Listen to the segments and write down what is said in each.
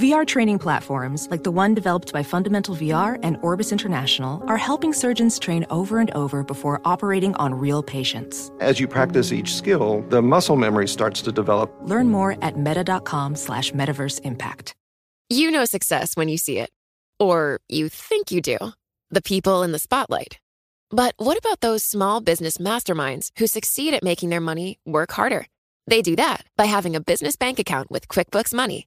VR training platforms, like the one developed by Fundamental VR and Orbis International, are helping surgeons train over and over before operating on real patients. As you practice each skill, the muscle memory starts to develop. Learn more at meta.com slash metaverse impact. You know success when you see it. Or you think you do. The people in the spotlight. But what about those small business masterminds who succeed at making their money work harder? They do that by having a business bank account with QuickBooks Money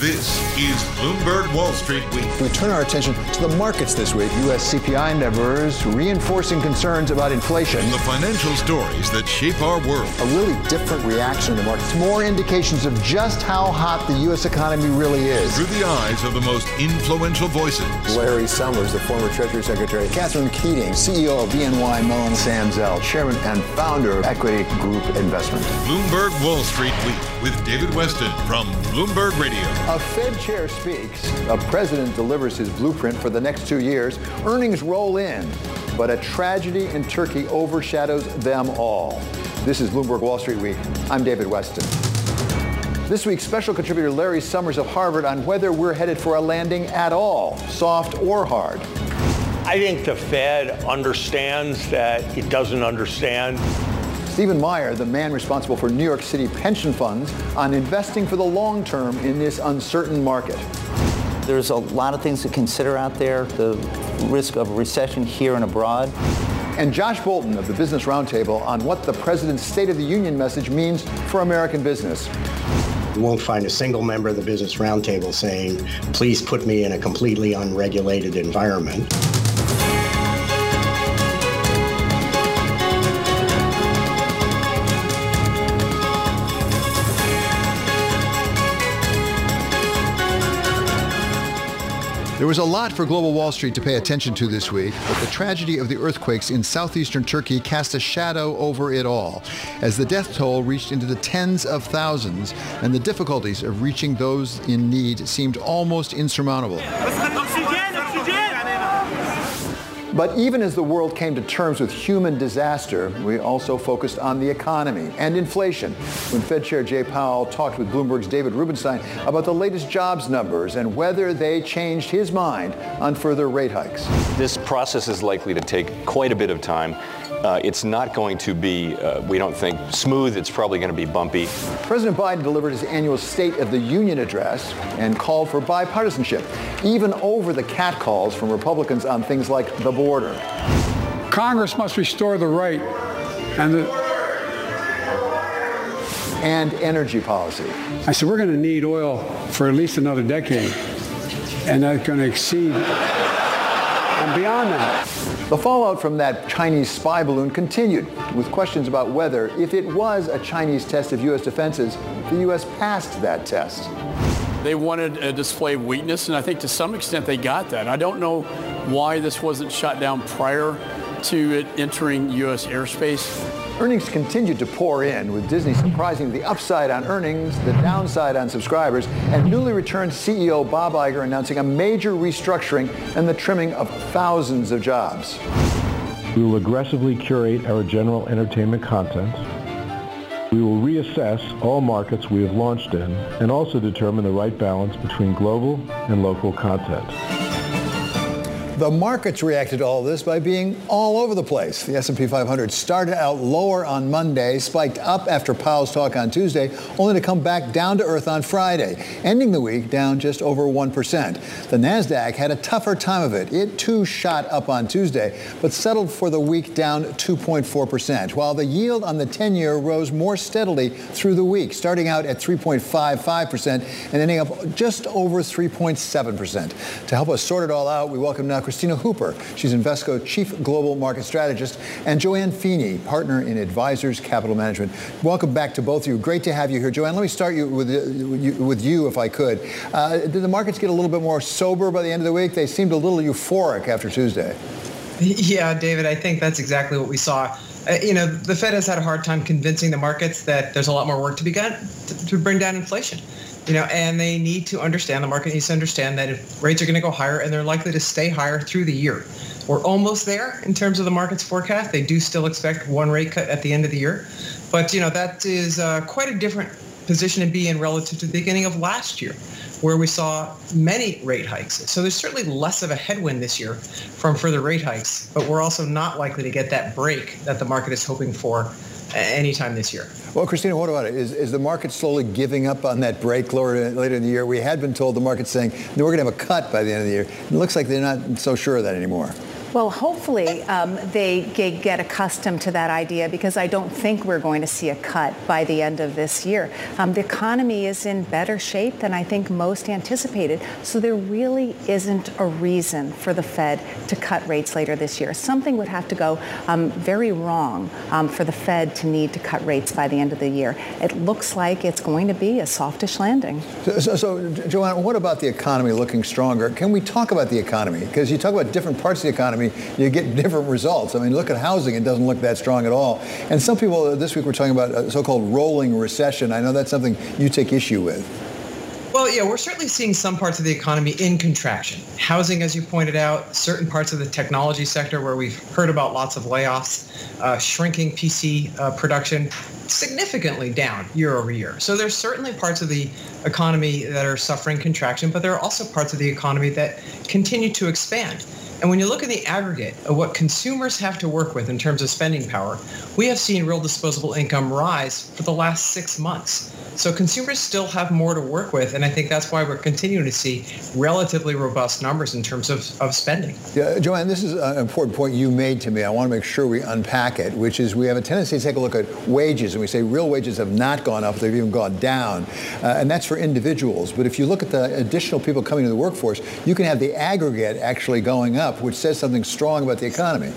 This is Bloomberg Wall Street Week. We turn our attention to the markets this week. U.S. CPI numbers reinforcing concerns about inflation. And the financial stories that shape our world. A really different reaction in the markets. More indications of just how hot the U.S. economy really is. Through the eyes of the most influential voices. Larry Summers, the former Treasury Secretary. Catherine Keating, CEO of BNY Mellon. Sam Zell, Chairman and founder of Equity Group Investment. Bloomberg Wall Street Week with David Westin from Bloomberg Radio. A Fed chair speaks. A president delivers his blueprint for the next two years. Earnings roll in, but a tragedy in Turkey overshadows them all. This is Bloomberg Wall Street Week. I'm David Westin. This week, special contributor Larry Summers of Harvard on whether we're headed for a landing at all, soft or hard. I think the Fed understands that it doesn't understand. Steven Meier, the man responsible for New York City pension funds, on investing for the long term in this uncertain market. There's a lot of things to consider out there, the risk of recession here and abroad. And Josh Bolten of the Business Roundtable on what the President's State of the Union message means for American business. You won't find a single member of the Business Roundtable saying, please put me in a completely unregulated environment. There was a lot for Global Wall Street to pay attention to this week, but the tragedy of the earthquakes in southeastern Turkey cast a shadow over it all, as the death toll reached into the tens of thousands, and the difficulties of reaching those in need seemed almost insurmountable. But even as the world came to terms with human disaster, we also focused on the economy and inflation. When Fed Chair Jay Powell talked with Bloomberg's David Rubenstein about the latest jobs numbers and whether they changed his mind on further rate hikes. This process is likely to take quite a bit of time. Uh, it's not going to be, uh, we don't think, smooth. It's probably going to be bumpy. President Biden delivered his annual State of the Union address and called for bipartisanship, even over the catcalls from Republicans on things like the border. Congress must restore the right and the and energy policy. I said, we're going to need oil for at least another decade, and that's going to exceed and beyond that. The fallout from that Chinese spy balloon continued with questions about whether, if it was a Chinese test of U.S. defenses, the U.S. passed that test. They wanted a display of weakness, and I think to some extent they got that. I don't know why this wasn't shot down prior to it entering U.S. airspace. Earnings continued to pour in, with Disney surprising the upside on earnings, the downside on subscribers, and newly returned CEO Bob Iger announcing a major restructuring and the trimming of thousands of jobs. We will aggressively curate our general entertainment content. We will reassess all markets we have launched in and also determine the right balance between global and local content. The markets reacted to all this by being all over the place. The S&P 500 started out lower on Monday, spiked up after Powell's talk on Tuesday, only to come back down to earth on Friday, ending the week down just over 1%. The Nasdaq had a tougher time of it. It too shot up on Tuesday, but settled for the week down 2.4%, while the yield on the 10-year rose more steadily through the week, starting out at 3.55% and ending up just over 3.7%. To help us sort it all out, we welcome now Kristina Hooper. She's Invesco Chief Global Market Strategist, and Joanne Feeney, Partner in Advisors Capital Management. Welcome back to both of you. Great to have you here. Joanne, let me start you with, with you, if I could. Uh, did the markets get a little bit more sober by the end of the week? They seemed a little euphoric after Tuesday. Yeah, David, I think that's exactly what we saw uh, you know, the Fed has had a hard time convincing the markets that there's a lot more work to be done to bring down inflation. You know, and they need to understand, the market needs to understand that if rates are going to go higher and they're likely to stay higher through the year. We're almost there in terms of the market's forecast. They do still expect one rate cut at the end of the year. But, you know, that is uh, quite a different position to be in relative to the beginning of last year, where we saw many rate hikes. So there's certainly less of a headwind this year from further rate hikes, but we're also not likely to get that break that the market is hoping for anytime this year. Well, Kristina, what about it? Is, is the market slowly giving up on that break later, later in the year? We had been told the market's saying no, we're going to have a cut by the end of the year. It looks like they're not so sure of that anymore. Well, hopefully um, they get accustomed to that idea because I don't think we're going to see a cut by the end of this year. Um, the economy is in better shape than I think most anticipated, so there really isn't a reason for the Fed to cut rates later this year. Something would have to go um, very wrong um, for the Fed to need to cut rates by the end of the year. It looks like it's going to be a softish landing. So, so, so Joanne, what about the economy looking stronger? Can we talk about the economy? Because you talk about different parts of the economy economy, you get different results. I mean, look at housing; it doesn't look that strong at all. And some people uh, this week were talking about a so-called rolling recession. I know that's something you take issue with. Well, yeah, we're certainly seeing some parts of the economy in contraction. Housing, as you pointed out, certain parts of the technology sector where we've heard about lots of layoffs, uh, shrinking PC uh, production, significantly down year over year. So there's certainly parts of the economy that are suffering contraction, but there are also parts of the economy that continue to expand. And when you look at the aggregate of what consumers have to work with in terms of spending power, we have seen real disposable income rise for the last six months. So consumers still have more to work with, and I think that's why we're continuing to see relatively robust numbers in terms of, of spending. Yeah, Joanne, this is an important point you made to me. I want to make sure we unpack it, which is we have a tendency to take a look at wages, and we say real wages have not gone up, they've even gone down, uh, and that's for individuals. But if you look at the additional people coming to the workforce, you can have the aggregate actually going up, which says something strong about the economy.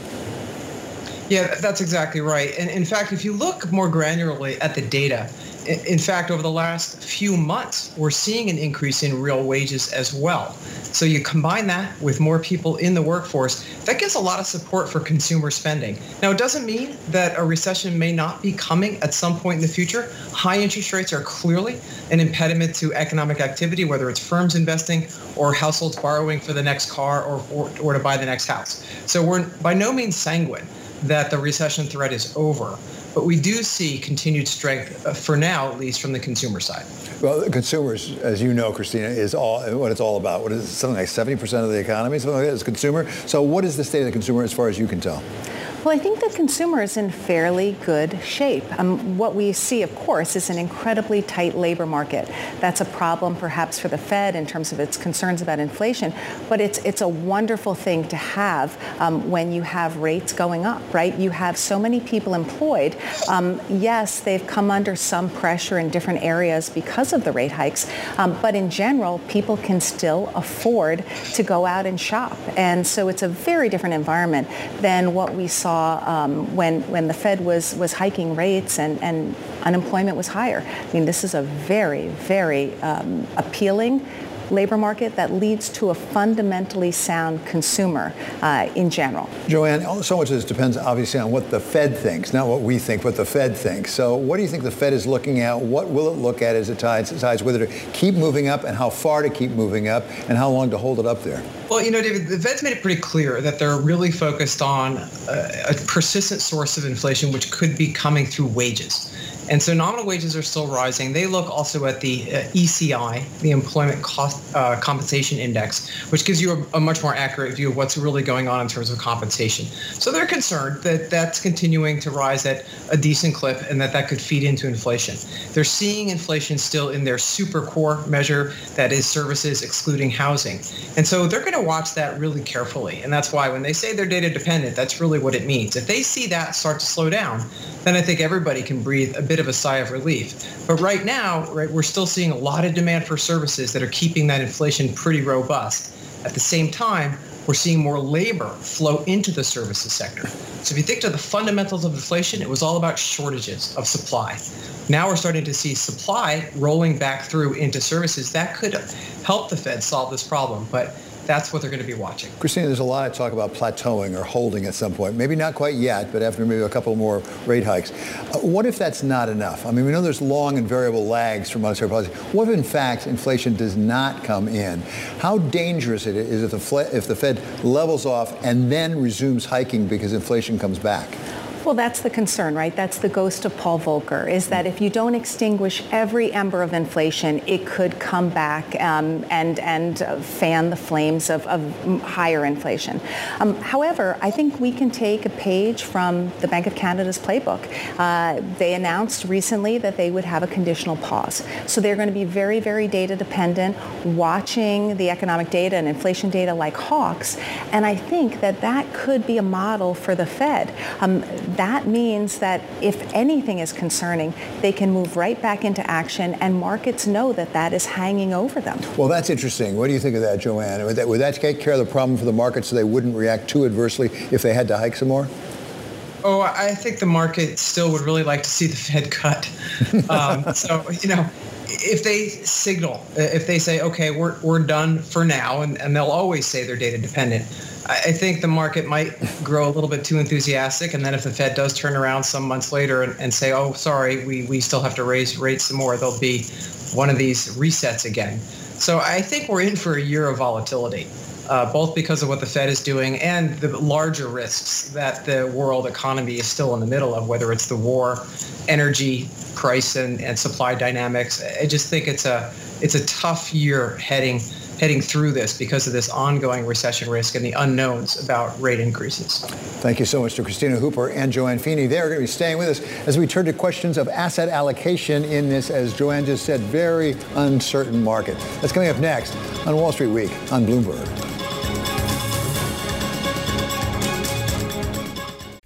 Yeah, that's exactly right. And in fact, if you look more granularly at the data, in fact, over the last few months, we're seeing an increase in real wages as well. So you combine that with more people in the workforce, that gives a lot of support for consumer spending. Now, it doesn't mean that a recession may not be coming at some point in the future. High interest rates are clearly an impediment to economic activity, whether it's firms investing or households borrowing for the next car or, or, or to buy the next house. So we're by no means sanguine that the recession threat is over. But we do see continued strength, uh, for now at least, from the consumer side. Well, consumers, as you know, Kristina, is all what it's all about. What is it, something like 70% of the economy, something like that, is consumer. So what is the state of the consumer as far as you can tell? Well, I think the consumer is in fairly good shape. Um, what we see, of course, is an incredibly tight labor market. That's a problem perhaps for the Fed in terms of its concerns about inflation, but it's, it's a wonderful thing to have um, when you have rates going up, right? You have so many people employed. Um, yes, they've come under some pressure in different areas because of the rate hikes, um, but in general, people can still afford to go out and shop. And so it's a very different environment than what we saw saw um, when, when the Fed was, was hiking rates and, and unemployment was higher. I mean, this is a very, very um, appealing labor market that leads to a fundamentally sound consumer uh, in general. Joanne, so much of this depends obviously on what the Fed thinks, not what we think, what the Fed thinks. So what do you think the Fed is looking at? What will it look at as it decides whether to keep moving up and how far to keep moving up and how long to hold it up there? Well, you know, David, the Fed's made it pretty clear that they're really focused on a, a persistent source of inflation, which could be coming through wages. And so nominal wages are still rising. They look also at the uh, ECI, the Employment Cost uh, Compensation Index, which gives you a, a, much more accurate view of what's really going on in terms of compensation. So they're concerned that that's continuing to rise at a decent clip and that that could feed into inflation. They're seeing inflation still in their super core measure, that is services excluding housing. And so they're going to watch that really carefully. And that's why when they say they're data dependent, that's really what it means. If they see that start to slow down, then I think everybody can breathe a bit of a sigh of relief. But right now, right, we're still seeing a lot of demand for services that are keeping that inflation pretty robust. At the same time, we're seeing more labor flow into the services sector. So if you think to the fundamentals of inflation, it was all about shortages of supply. Now we're starting to see supply rolling back through into services. That could help the Fed solve this problem. But that's what they're going to be watching. Kristina, there's a lot of talk about plateauing or holding at some point. Maybe not quite yet, but after maybe a couple more rate hikes. Uh, what if that's not enough? I mean, we know there's long and variable lags for monetary policy. What if, in fact, inflation does not come in? How dangerous it is if the, if the Fed levels off and then resumes hiking because inflation comes back? Well, that's the concern, right? That's the ghost of Paul Volcker, is that if you don't extinguish every ember of inflation, it could come back um, and, and fan the flames of, of higher inflation. Um, however, I think we can take a page from the Bank of Canada's playbook. Uh, they announced recently that they would have a conditional pause. So they're going to be very, very data dependent, watching the economic data and inflation data like hawks. And I think that that could be a model for the Fed. Um, that means that if anything is concerning, they can move right back into action and markets know that that is hanging over them. Well, that's interesting. What do you think of that, Joanne? Would that, would that take care of the problem for the market so they wouldn't react too adversely if they had to hike some more? Oh, I think the market still would really like to see the Fed cut. Um, so, you know, if they signal, uh, if they say, okay, we're, we're done for now, and, and they'll always say they're data dependent, I think the market might grow a little bit too enthusiastic, and then if the Fed does turn around some months later and, and say, "Oh, sorry, we, we still have to raise rates some more," there'll be one of these resets again. So I think we're in for a year of volatility, uh, both because of what the Fed is doing and the larger risks that the world economy is still in the middle of, whether it's the war, energy price, and, and supply dynamics. I just think it's a it's a tough year heading heading through this because of this ongoing recession risk and the unknowns about rate increases. Thank you so much to Kristina Hooper and Joanne Feeney. They're going to be staying with us as we turn to questions of asset allocation in this, as Joanne just said, very uncertain market. That's coming up next on Wall Street Week on Bloomberg.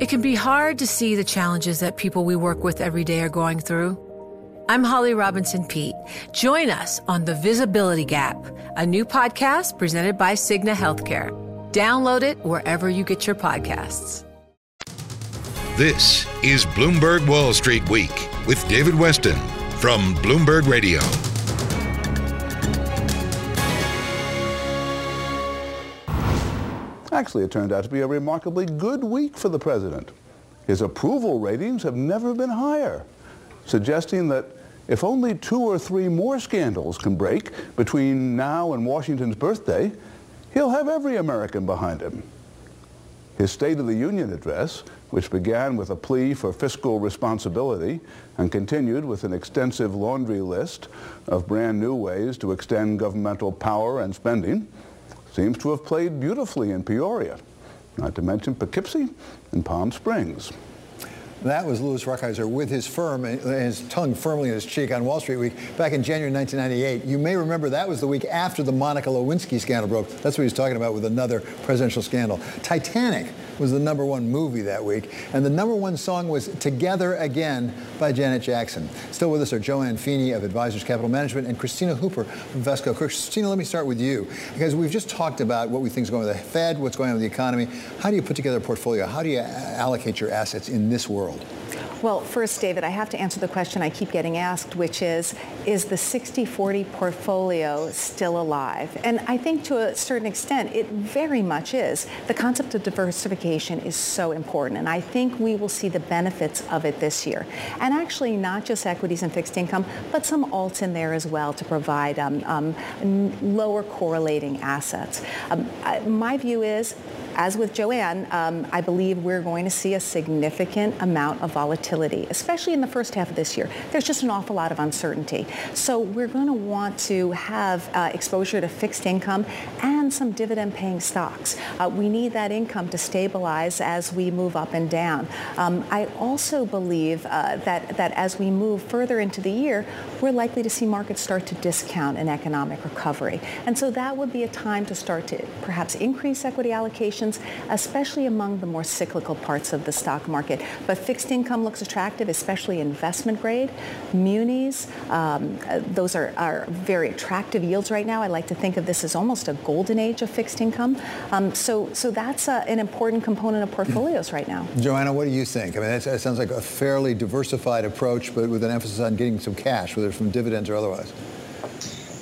It can be hard to see the challenges that people we work with every day are going through. I'm Holly Robinson Peete. Join us on The Visibility Gap, a new podcast presented by Cigna Healthcare. Download it wherever you get your podcasts. This is Bloomberg Wall Street Week with David Westin from Bloomberg Radio. Actually, it turned out to be a remarkably good week for the president. His approval ratings have never been higher, suggesting that if only two or three more scandals can break between now and Washington's birthday, he'll have every American behind him. His State of the Union address, which began with a plea for fiscal responsibility and continued with an extensive laundry list of brand new ways to extend governmental power and spending, seems to have played beautifully in Peoria, not to mention Poughkeepsie and Palm Springs. That was Louis Rukeyser with his firm and his tongue firmly in his cheek on Wall Street Week back in January 1998. You may remember that was the week after the Monica Lewinsky scandal broke. That's what he's talking about with another presidential scandal. Titanic was the number one movie that week, and the number one song was Together Again by Janet Jackson. Still with us are Joanne Feeney of Advisors Capital Management and Kristina Hooper from Vesco. Kristina, let me start with you, because we've just talked about what we think is going on with the Fed, what's going on with the economy. How do you put together a portfolio? How do you allocate your assets in this world? Well, first, David, I have to answer the question I keep getting asked, which is, is the 60-40 portfolio still alive? And I think to a certain extent, it very much is. The concept of diversification is so important, and I think we will see the benefits of it this year. And actually, not just equities and fixed income, but some alts in there as well to provide um, um, lower correlating assets. Um, I, my view is as with Joanne, um, I believe we're going to see a significant amount of volatility, especially in the first half of this year. There's just an awful lot of uncertainty. So we're going to want to have uh, exposure to fixed income and some dividend paying stocks. Uh, we need that income to stabilize as we move up and down. Um, I also believe uh, that, that as we move further into the year, we're likely to see markets start to discount an economic recovery. And so that would be a time to start to perhaps increase equity allocation especially among the more cyclical parts of the stock market. But fixed income looks attractive, especially investment grade. Munis, um, those are, are very attractive yields right now. I like to think of this as almost a golden age of fixed income. Um, so, so that's uh, an important component of portfolios right now. Joanna, what do you think? I mean, that sounds like a fairly diversified approach, but with an emphasis on getting some cash, whether from dividends or otherwise.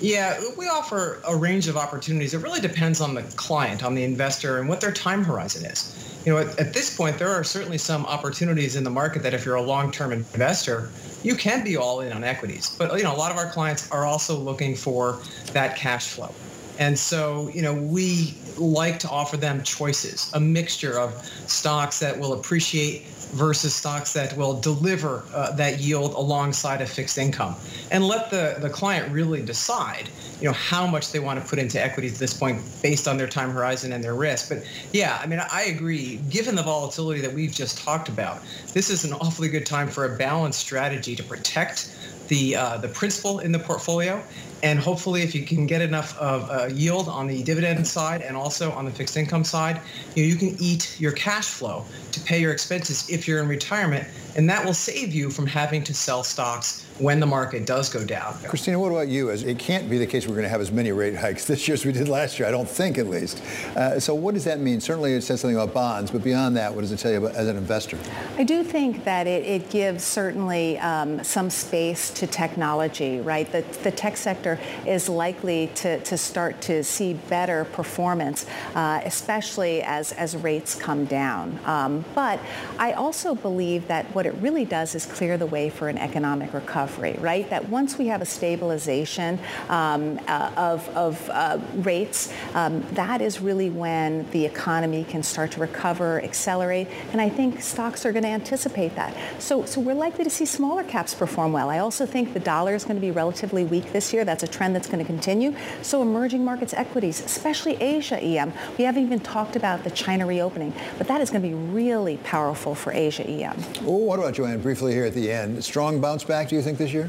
Yeah, we offer a range of opportunities. It really depends on the client, on the investor, and what their time horizon is. You know, at, at, this point, there are certainly some opportunities in the market that if you're a long-term investor, you can be all in on equities. But, you know, a lot of our clients are also looking for that cash flow. And so, you know, we like to offer them choices, a mixture of stocks that will appreciate versus stocks that will deliver uh, that yield alongside a fixed income. And let the, the client really decide you know how much they want to put into equities at this point based on their time horizon and their risk. But yeah i mean i agree given the volatility that we've just talked about this is an awfully good time for a balanced strategy to protect the uh, the principal in the portfolio. And hopefully, if you can get enough of a yield on the dividend side and also on the fixed income side, you, know, you can eat your cash flow to pay your expenses if you're in retirement, and that will save you from having to sell stocks when the market does go down. Kristina, what about you? As it can't be the case we're going to have as many rate hikes this year as we did last year, I don't think at least. Uh, so what does that mean? Certainly it says something about bonds, but beyond that, what does it tell you about, as an investor? I do think that it, it gives certainly um, some space to technology, right? The, the tech sector is likely to, to start to see better performance, uh, especially as, as rates come down. Um, but I also believe that what it really does is clear the way for an economic recovery recovery, right? That once we have a stabilization um, uh, of, of uh, rates, um, that is really when the economy can start to recover, accelerate, and I think stocks are going to anticipate that. So, so we're likely to see smaller caps perform well. I also think the dollar is going to be relatively weak this year. That's a trend that's going to continue. So emerging markets equities, especially Asia EM, we haven't even talked about the China reopening, but that is going to be really powerful for Asia EM. Well, what about Joanne, briefly here at the end? Strong bounce back, do you think? This year?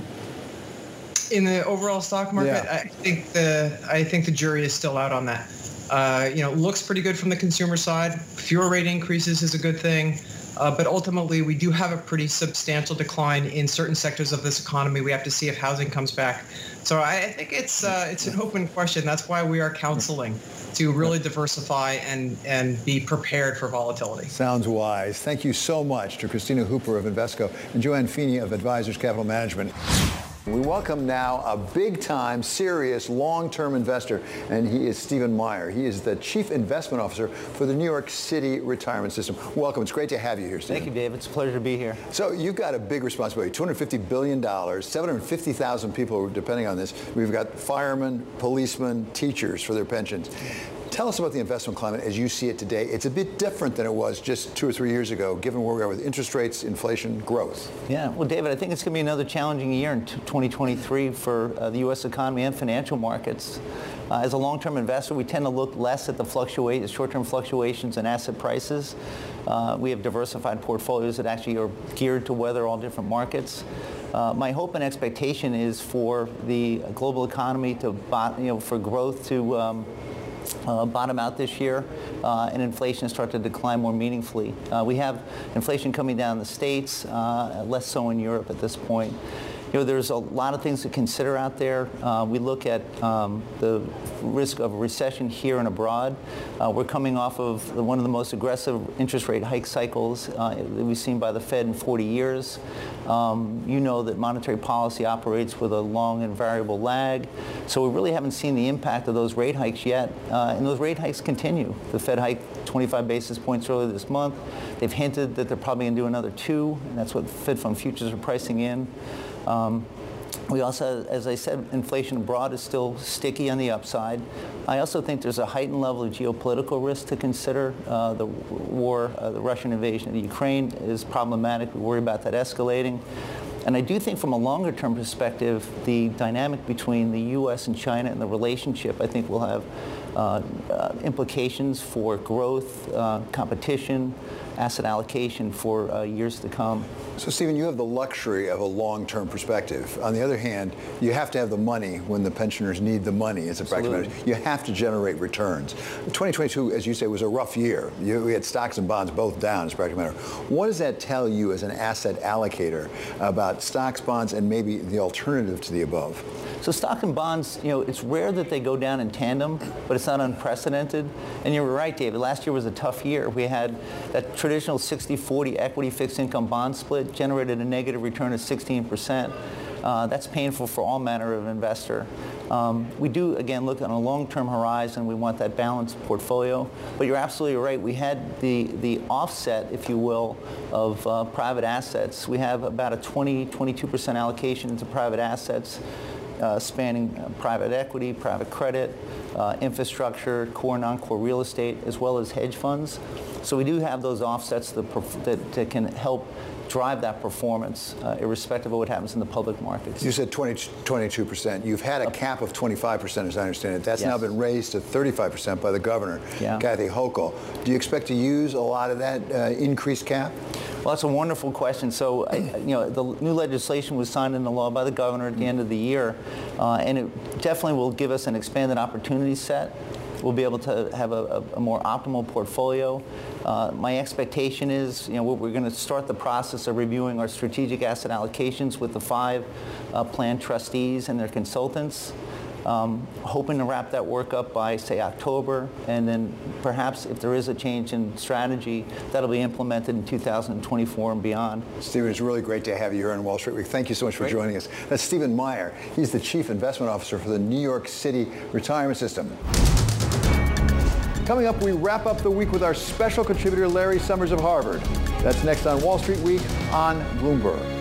In the overall stock market, yeah. I think the I think the jury is still out on that. Uh, you know, looks pretty good from the consumer side. Fewer rate increases is a good thing. Uh, but ultimately, we do have a pretty substantial decline in certain sectors of this economy. We have to see if housing comes back. So I, I think it's uh, it's an open question. That's why we are counseling to really diversify and, and be prepared for volatility. Sounds wise. Thank you so much to Kristina Hooper of Invesco and Joanne Feeney of Advisors Capital Management. We welcome now a big-time, serious, long-term investor, and he is Steven Meier. He is the Chief Investment Officer for the New York City Retirement System. Welcome. It's great to have you here, Steven. Thank you, Dave. It's a pleasure to be here. So you've got a big responsibility, $250 billion, 750,000 people depending on this. We've got firemen, policemen, teachers for their pensions. Tell us about the investment climate as you see it today. It's a bit different than it was just two or three years ago, given where we are with interest rates, inflation, growth. Yeah, well, David, I think it's going to be another challenging year in 2023 for uh, the U.S. economy and financial markets. Uh, as a long-term investor, we tend to look less at the fluctuate, short-term fluctuations in asset prices. Uh, we have diversified portfolios that actually are geared to weather all different markets. Uh, my hope and expectation is for the global economy to, you know, for growth to um, uh, bottom out this year uh, and inflation start to decline more meaningfully. Uh, we have inflation coming down in the States, uh, less so in Europe at this point. You know, there's a lot of things to consider out there. Uh, we look at um, the risk of a recession here and abroad. Uh, we're coming off of one of the most aggressive interest rate hike cycles uh, that we've seen by the Fed in 40 years. Um, you know that monetary policy operates with a long and variable lag. So we really haven't seen the impact of those rate hikes yet. Uh, and those rate hikes continue. The Fed hiked 25 basis points earlier this month. They've hinted that they're probably going to do another two, and that's what Fed fund futures are pricing in. Um, we also, as I said, inflation abroad is still sticky on the upside. I also think there's a heightened level of geopolitical risk to consider. Uh, the war, uh, the Russian invasion of Ukraine is problematic. We worry about that escalating. And I do think from a longer term perspective, the dynamic between the U.S. and China and the relationship, I think will have uh, uh, implications for growth, uh, competition, asset allocation for uh, years to come. So, Steven, you have the luxury of a long-term perspective. On the other hand, you have to have the money when the pensioners need the money. As a practical matter, you have to generate returns. 2022, as you say, was a rough year. You we had stocks and bonds both down, as a practical matter. What does that tell you as an asset allocator about stocks, bonds, and maybe the alternative to the above? So stock and bonds, you know, it's rare that they go down in tandem, but it's not unprecedented. And you're right, David. Last year was a tough year. We had that traditional 60-40 equity fixed income bond split generated a negative return of 16%. Uh, that's painful for all manner of investor. Um, we do, again, look on a long-term horizon. We want that balanced portfolio. But you're absolutely right. We had the, the offset, if you will, of uh, private assets. We have about a 20, 22% allocation into private assets uh, spanning uh, private equity, private credit, uh, infrastructure, core, non-core real estate, as well as hedge funds. So we do have those offsets that, that, that can help drive that performance, uh, irrespective of what happens in the public markets. You said 20, 22%. You've had a cap of 25%, as I understand it. That's yes. now been raised to 35% by the governor, yeah. Kathy Hochul. Do you expect to use a lot of that uh, increased cap? Well, that's a wonderful question. So, you know, the new legislation was signed into law by the governor at the end of the year, uh, and it definitely will give us an expanded opportunity set. We'll be able to have a, a more optimal portfolio. Uh, my expectation is, you know, we're, going to start the process of reviewing our strategic asset allocations with the five uh, plan trustees and their consultants. Um, hoping to wrap that work up by, say, October, and then perhaps if there is a change in strategy, that'll be implemented in 2024 and beyond. Steven, it's really great to have you here on Wall Street Week. Thank you so much great. for joining us. That's Steven Meier. He's the Chief Investment Officer for the New York City Retirement System. Coming up, we wrap up the week with our special contributor, Larry Summers of Harvard. That's next on Wall Street Week on Bloomberg.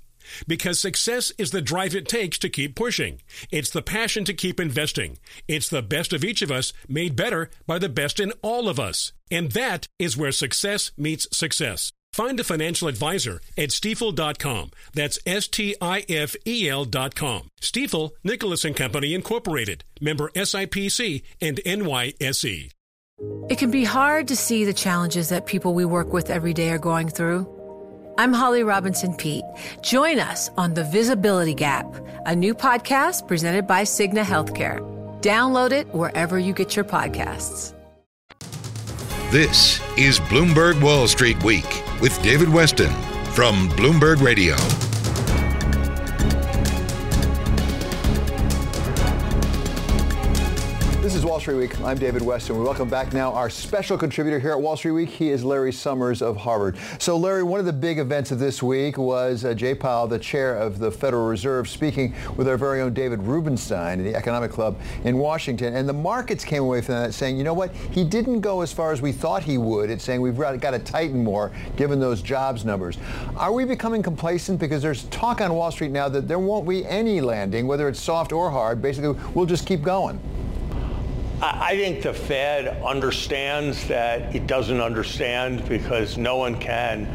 Because success is the drive it takes to keep pushing. It's the passion to keep investing. It's the best of each of us made better by the best in all of us. And that is where success meets success. Find a financial advisor at stifel.com. That's S T I F E L.com. Stifel, Nicolaus and Company Incorporated, member SIPC and NYSE. It can be hard to see the challenges that people we work with every day are going through. I'm Holly Robinson Peete. Join us on The Visibility Gap, a new podcast presented by Cigna Healthcare. Download it wherever you get your podcasts. This is Bloomberg Wall Street Week with David Westin from Bloomberg Radio. This is Wall Street Week. I'm David Westin. We welcome back now our special contributor here at Wall Street Week. He is Larry Summers of Harvard. So, Larry, one of the big events of this week was uh, Jay Powell, the chair of the Federal Reserve, speaking with our very own David Rubenstein in the Economic Club in Washington. And the markets came away from that saying, you know what, he didn't go as far as we thought he would. It's saying we've got to tighten more given those jobs numbers. Are we becoming complacent? Because there's talk on Wall Street now that there won't be any landing, whether it's soft or hard. Basically, we'll just keep going. I think the Fed understands that it doesn't understand because no one can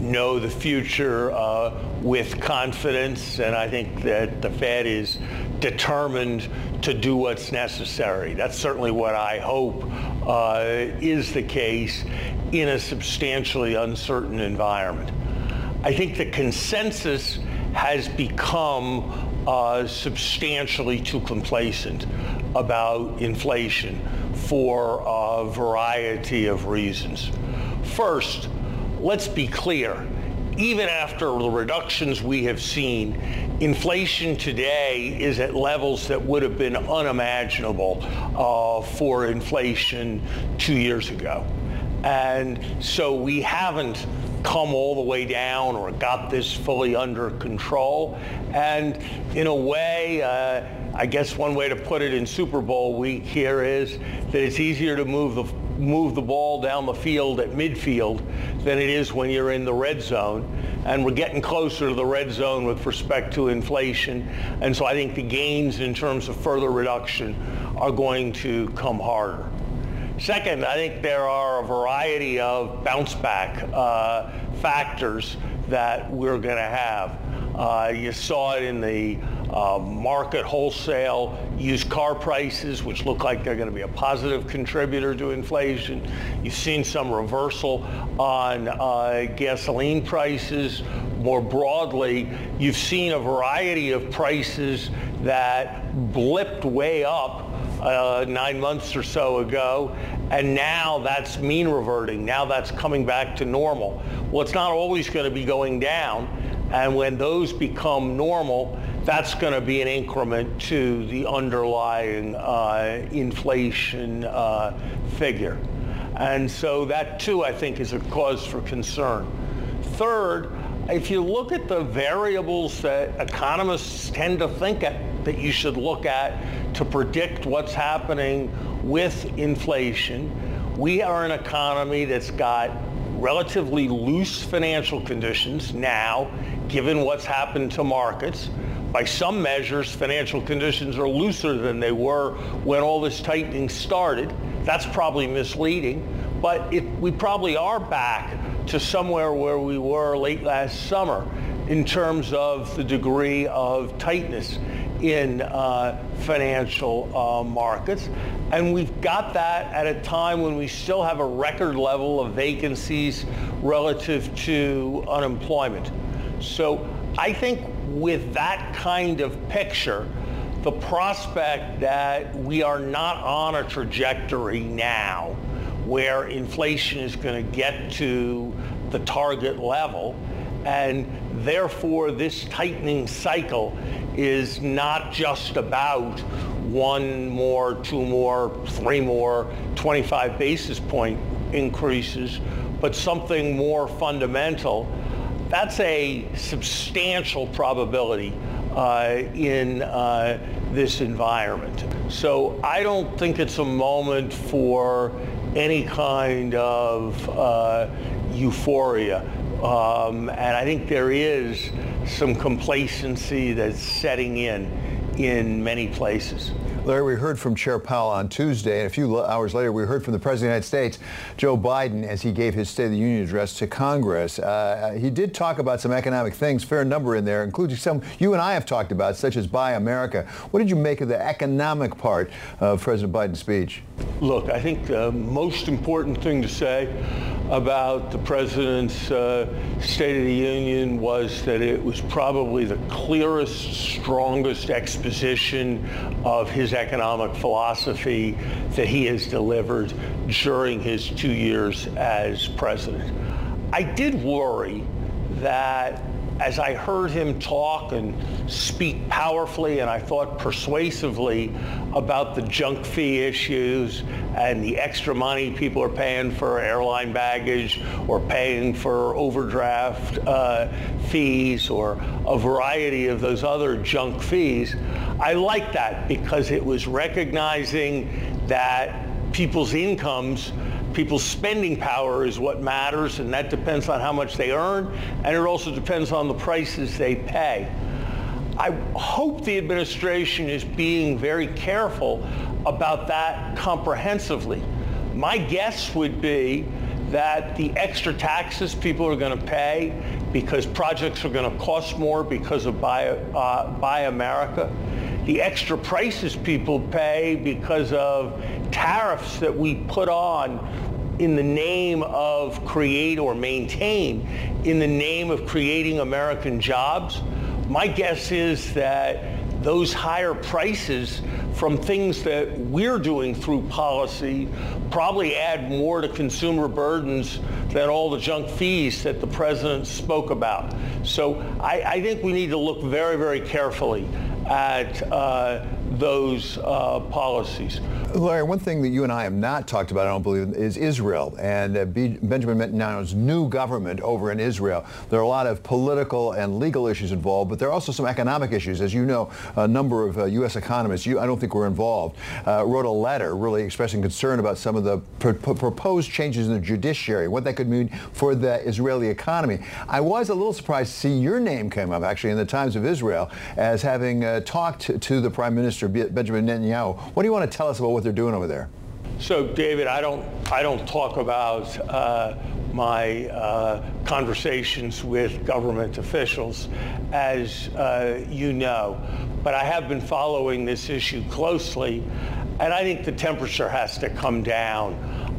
know the future uh, with confidence, and I think that the Fed is determined to do what's necessary. That's certainly what I hope uh, is the case in a substantially uncertain environment. I think the consensus has become uh, substantially too complacent about inflation for a variety of reasons. First, let's be clear. Even after the reductions we have seen, inflation today is at levels that would have been unimaginable uh, for inflation two years ago. And so we haven't come all the way down or got this fully under control. And in a way, uh, I guess one way to put it in Super Bowl week here is that it's easier to move the move the ball down the field at midfield than it is when you're in the red zone. And we're getting closer to the red zone with respect to inflation. And so I think the gains in terms of further reduction are going to come harder. Second, I think there are a variety of bounce back uh, factors that we're going to have. Uh, you saw it in the uh, market wholesale used car prices, which look like they're going to be a positive contributor to inflation. You've seen some reversal on uh, gasoline prices. More broadly, you've seen a variety of prices that blipped way up uh, nine months or so ago, and now that's mean reverting. Now that's coming back to normal. Well, it's not always going to be going down, and when those become normal, that's going to be an increment to the underlying uh, inflation uh, figure. And so that too, I think, is a cause for concern. Third, if you look at the variables that economists tend to think at, that you should look at to predict what's happening with inflation, we are an economy that's got relatively loose financial conditions now, given what's happened to markets. By some measures, financial conditions are looser than they were when all this tightening started. That's probably misleading, but it, we probably are back to somewhere where we were late last summer in terms of the degree of tightness in uh, financial uh, markets. And we've got that at a time when we still have a record level of vacancies relative to unemployment. So I think with that kind of picture, the prospect that we are not on a trajectory now where inflation is going to get to the target level and therefore this tightening cycle is not just about one more, two more, three more, 25 basis point increases, but something more fundamental, that's a substantial probability uh, in uh, this environment. So I don't think it's a moment for any kind of uh, euphoria. Um, and I think there is some complacency that's setting in in many places. Larry, we heard from Chair Powell on Tuesday, and a few hours later, we heard from the President of the United States, Joe Biden, as he gave his State of the Union address to Congress. Uh, he did talk about some economic things, fair number in there, including some you and I have talked about, such as Buy America. What did you make of the economic part of President Biden's speech? Look, I think the most important thing to say about the President's uh, State of the Union was that it was probably the clearest, strongest exposition of his economic philosophy that he has delivered during his two years as president. I did worry that as I heard him talk and speak powerfully and I thought persuasively about the junk fee issues and the extra money people are paying for airline baggage or paying for overdraft uh, fees or a variety of those other junk fees, I like that because it was recognizing that people's incomes People's spending power is what matters, and that depends on how much they earn, and it also depends on the prices they pay. I hope the administration is being very careful about that comprehensively. My guess would be that the extra taxes people are going to pay because projects are going to cost more because of Buy, uh, Buy America, the extra prices people pay because of tariffs that we put on in the name of create or maintain, in the name of creating American jobs. My guess is that those higher prices from things that we're doing through policy probably add more to consumer burdens than all the junk fees that the president spoke about. So I, I think we need to look very, very carefully at uh, those uh, policies. Larry, one thing that you and I have not talked about, I don't believe, is Israel and uh, Benjamin Netanyahu's new government over in Israel. There are a lot of political and legal issues involved, but there are also some economic issues. As you know, a number of uh, U.S. economists, you, I don't think were involved, uh, wrote a letter really expressing concern about some of the pr- pr- proposed changes in the judiciary, what that could mean for the Israeli economy. I was a little surprised to see your name come up, actually, in the Times of Israel as having uh, talked to the Prime Minister Benjamin Netanyahu. What do you want to tell us about what they're doing over there? So, David, I don't, I don't talk about uh, my uh, conversations with government officials, as uh, you know, but I have been following this issue closely, and I think the temperature has to come down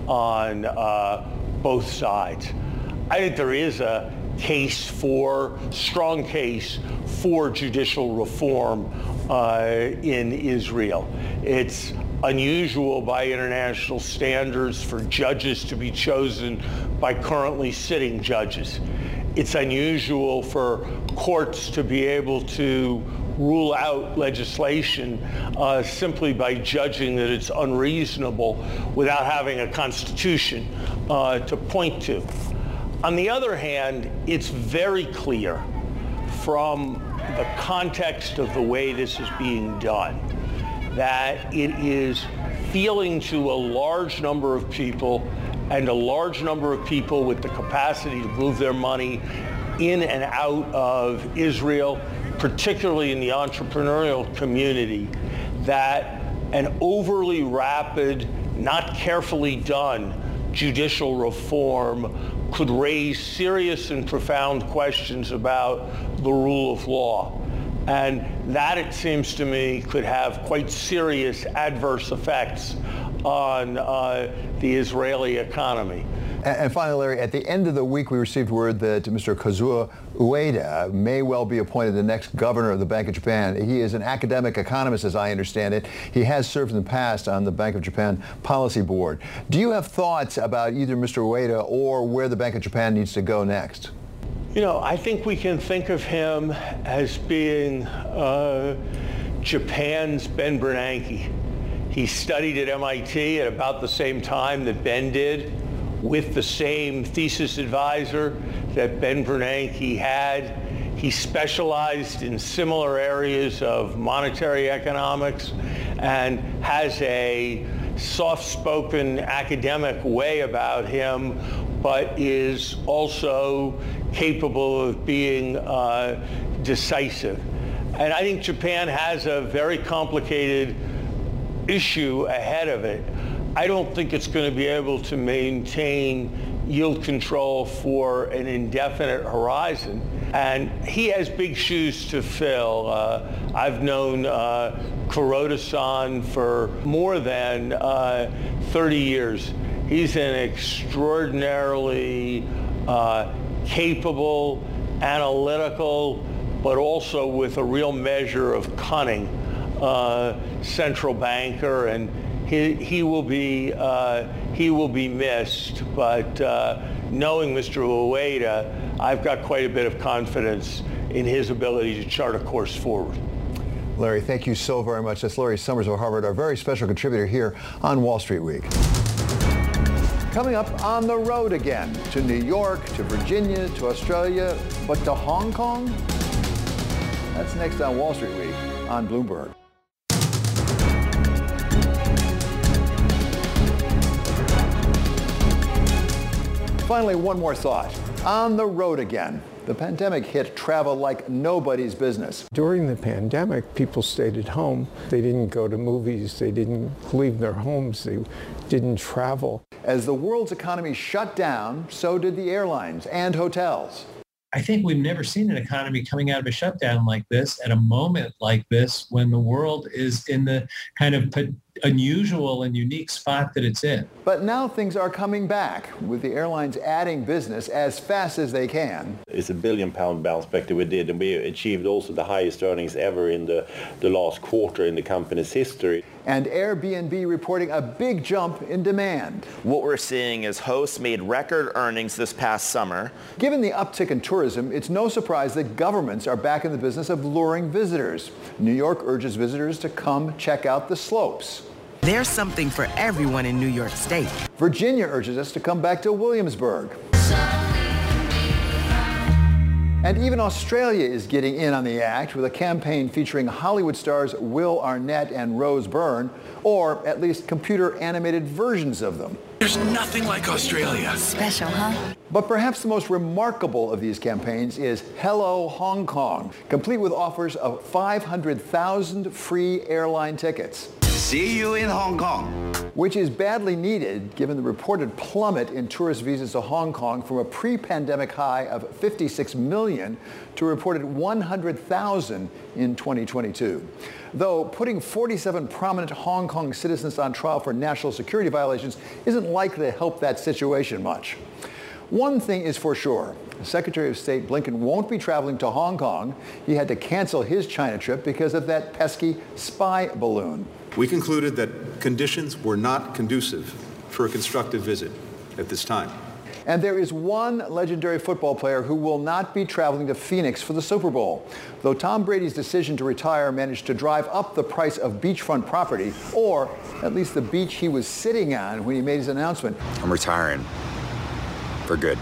on uh, both sides. I think there is a case for, strong case for judicial reform uh, in Israel. It's unusual by international standards for judges to be chosen by currently sitting judges. It's unusual for courts to be able to rule out legislation uh, simply by judging that it's unreasonable without having a constitution uh, to point to. On the other hand, it's very clear from the context of the way this is being done that it is feeling to a large number of people and a large number of people with the capacity to move their money in and out of Israel, particularly in the entrepreneurial community, that an overly rapid, not carefully done judicial reform could raise serious and profound questions about the rule of law. And that, it seems to me, could have quite serious adverse effects on uh, the Israeli economy. And, finally, Larry, at the end of the week, we received word that Mr. Kazuo Ueda may well be appointed the next governor of the Bank of Japan. He is an academic economist, as I understand it. He has served in the past on the Bank of Japan Policy Board. Do you have thoughts about either Mr. Ueda or where the Bank of Japan needs to go next? You know, I think we can think of him as being uh, Japan's Ben Bernanke. He studied at MIT at about the same time that Ben did, with the same thesis advisor that Ben Bernanke had. He specialized in similar areas of monetary economics and has a soft-spoken academic way about him, but is also capable of being uh, decisive. And I think Japan has a very complicated issue ahead of it. I don't think it's going to be able to maintain yield control for an indefinite horizon. And he has big shoes to fill. Uh, I've known uh, Kuroda-san for more than uh, 30 years. He's an extraordinarily uh, capable, analytical, but also with a real measure of cunning uh, central banker, and he, he will be uh, he will be missed. But uh, knowing Mr. Ueda, I've got quite a bit of confidence in his ability to chart a course forward. Larry, thank you so very much. That's Larry Summers of Harvard, our very special contributor here on Wall Street Week. Coming up on the road again to New York, to Virginia, to Australia, but to Hong Kong? That's next on Wall Street Week on Bloomberg. Finally, one more thought. On the road again. The pandemic hit travel like nobody's business. During the pandemic, people stayed at home. They didn't go to movies. They didn't leave their homes. They didn't travel. As the world's economy shut down, so did the airlines and hotels. I think we've never seen an economy coming out of a shutdown like this at a moment like this when the world is in the kind of unusual and unique spot that it's in. But now things are coming back with the airlines adding business as fast as they can. It's a billion pound bounce back that we did and we achieved also the highest earnings ever in the, the last quarter in the company's history. And Airbnb reporting a big jump in demand. What we're seeing is hosts made record earnings this past summer. Given the uptick in tourism, it's no surprise that governments are back in the business of luring visitors. New York urges visitors to come check out the slopes. There's something for everyone in New York State. Virginia urges us to come back to Williamsburg. And even Australia is getting in on the act with a campaign featuring Hollywood stars Will Arnett and Rose Byrne, or at least computer animated versions of them. There's nothing like Australia. Special, huh? But perhaps the most remarkable of these campaigns is Hello Hong Kong, complete with offers of 500,000 free airline tickets. See you in Hong Kong. Which is badly needed given the reported plummet in tourist visas to Hong Kong from a pre-pandemic high of 56 million to reported 100,000 in 2022. Though putting 47 prominent Hong Kong citizens on trial for national security violations isn't likely to help that situation much. One thing is for sure. Secretary of State Blinken won't be traveling to Hong Kong. He had to cancel his China trip because of that pesky spy balloon. We concluded that conditions were not conducive for a constructive visit at this time. And there is one legendary football player who will not be traveling to Phoenix for the Super Bowl. Though Tom Brady's decision to retire managed to drive up the price of beachfront property, or at least the beach he was sitting on when he made his announcement. I'm retiring for good.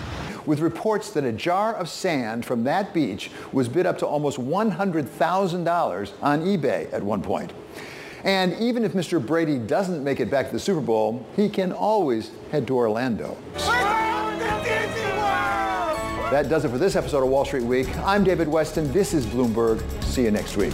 With reports that a jar of sand from that beach was bid up to almost $100,000 on eBay at one point. And even if Mr. Brady doesn't make it back to the Super Bowl, he can always head to Orlando. That does it for this episode of Wall Street Week. I'm David Westin. This is Bloomberg. See you next week.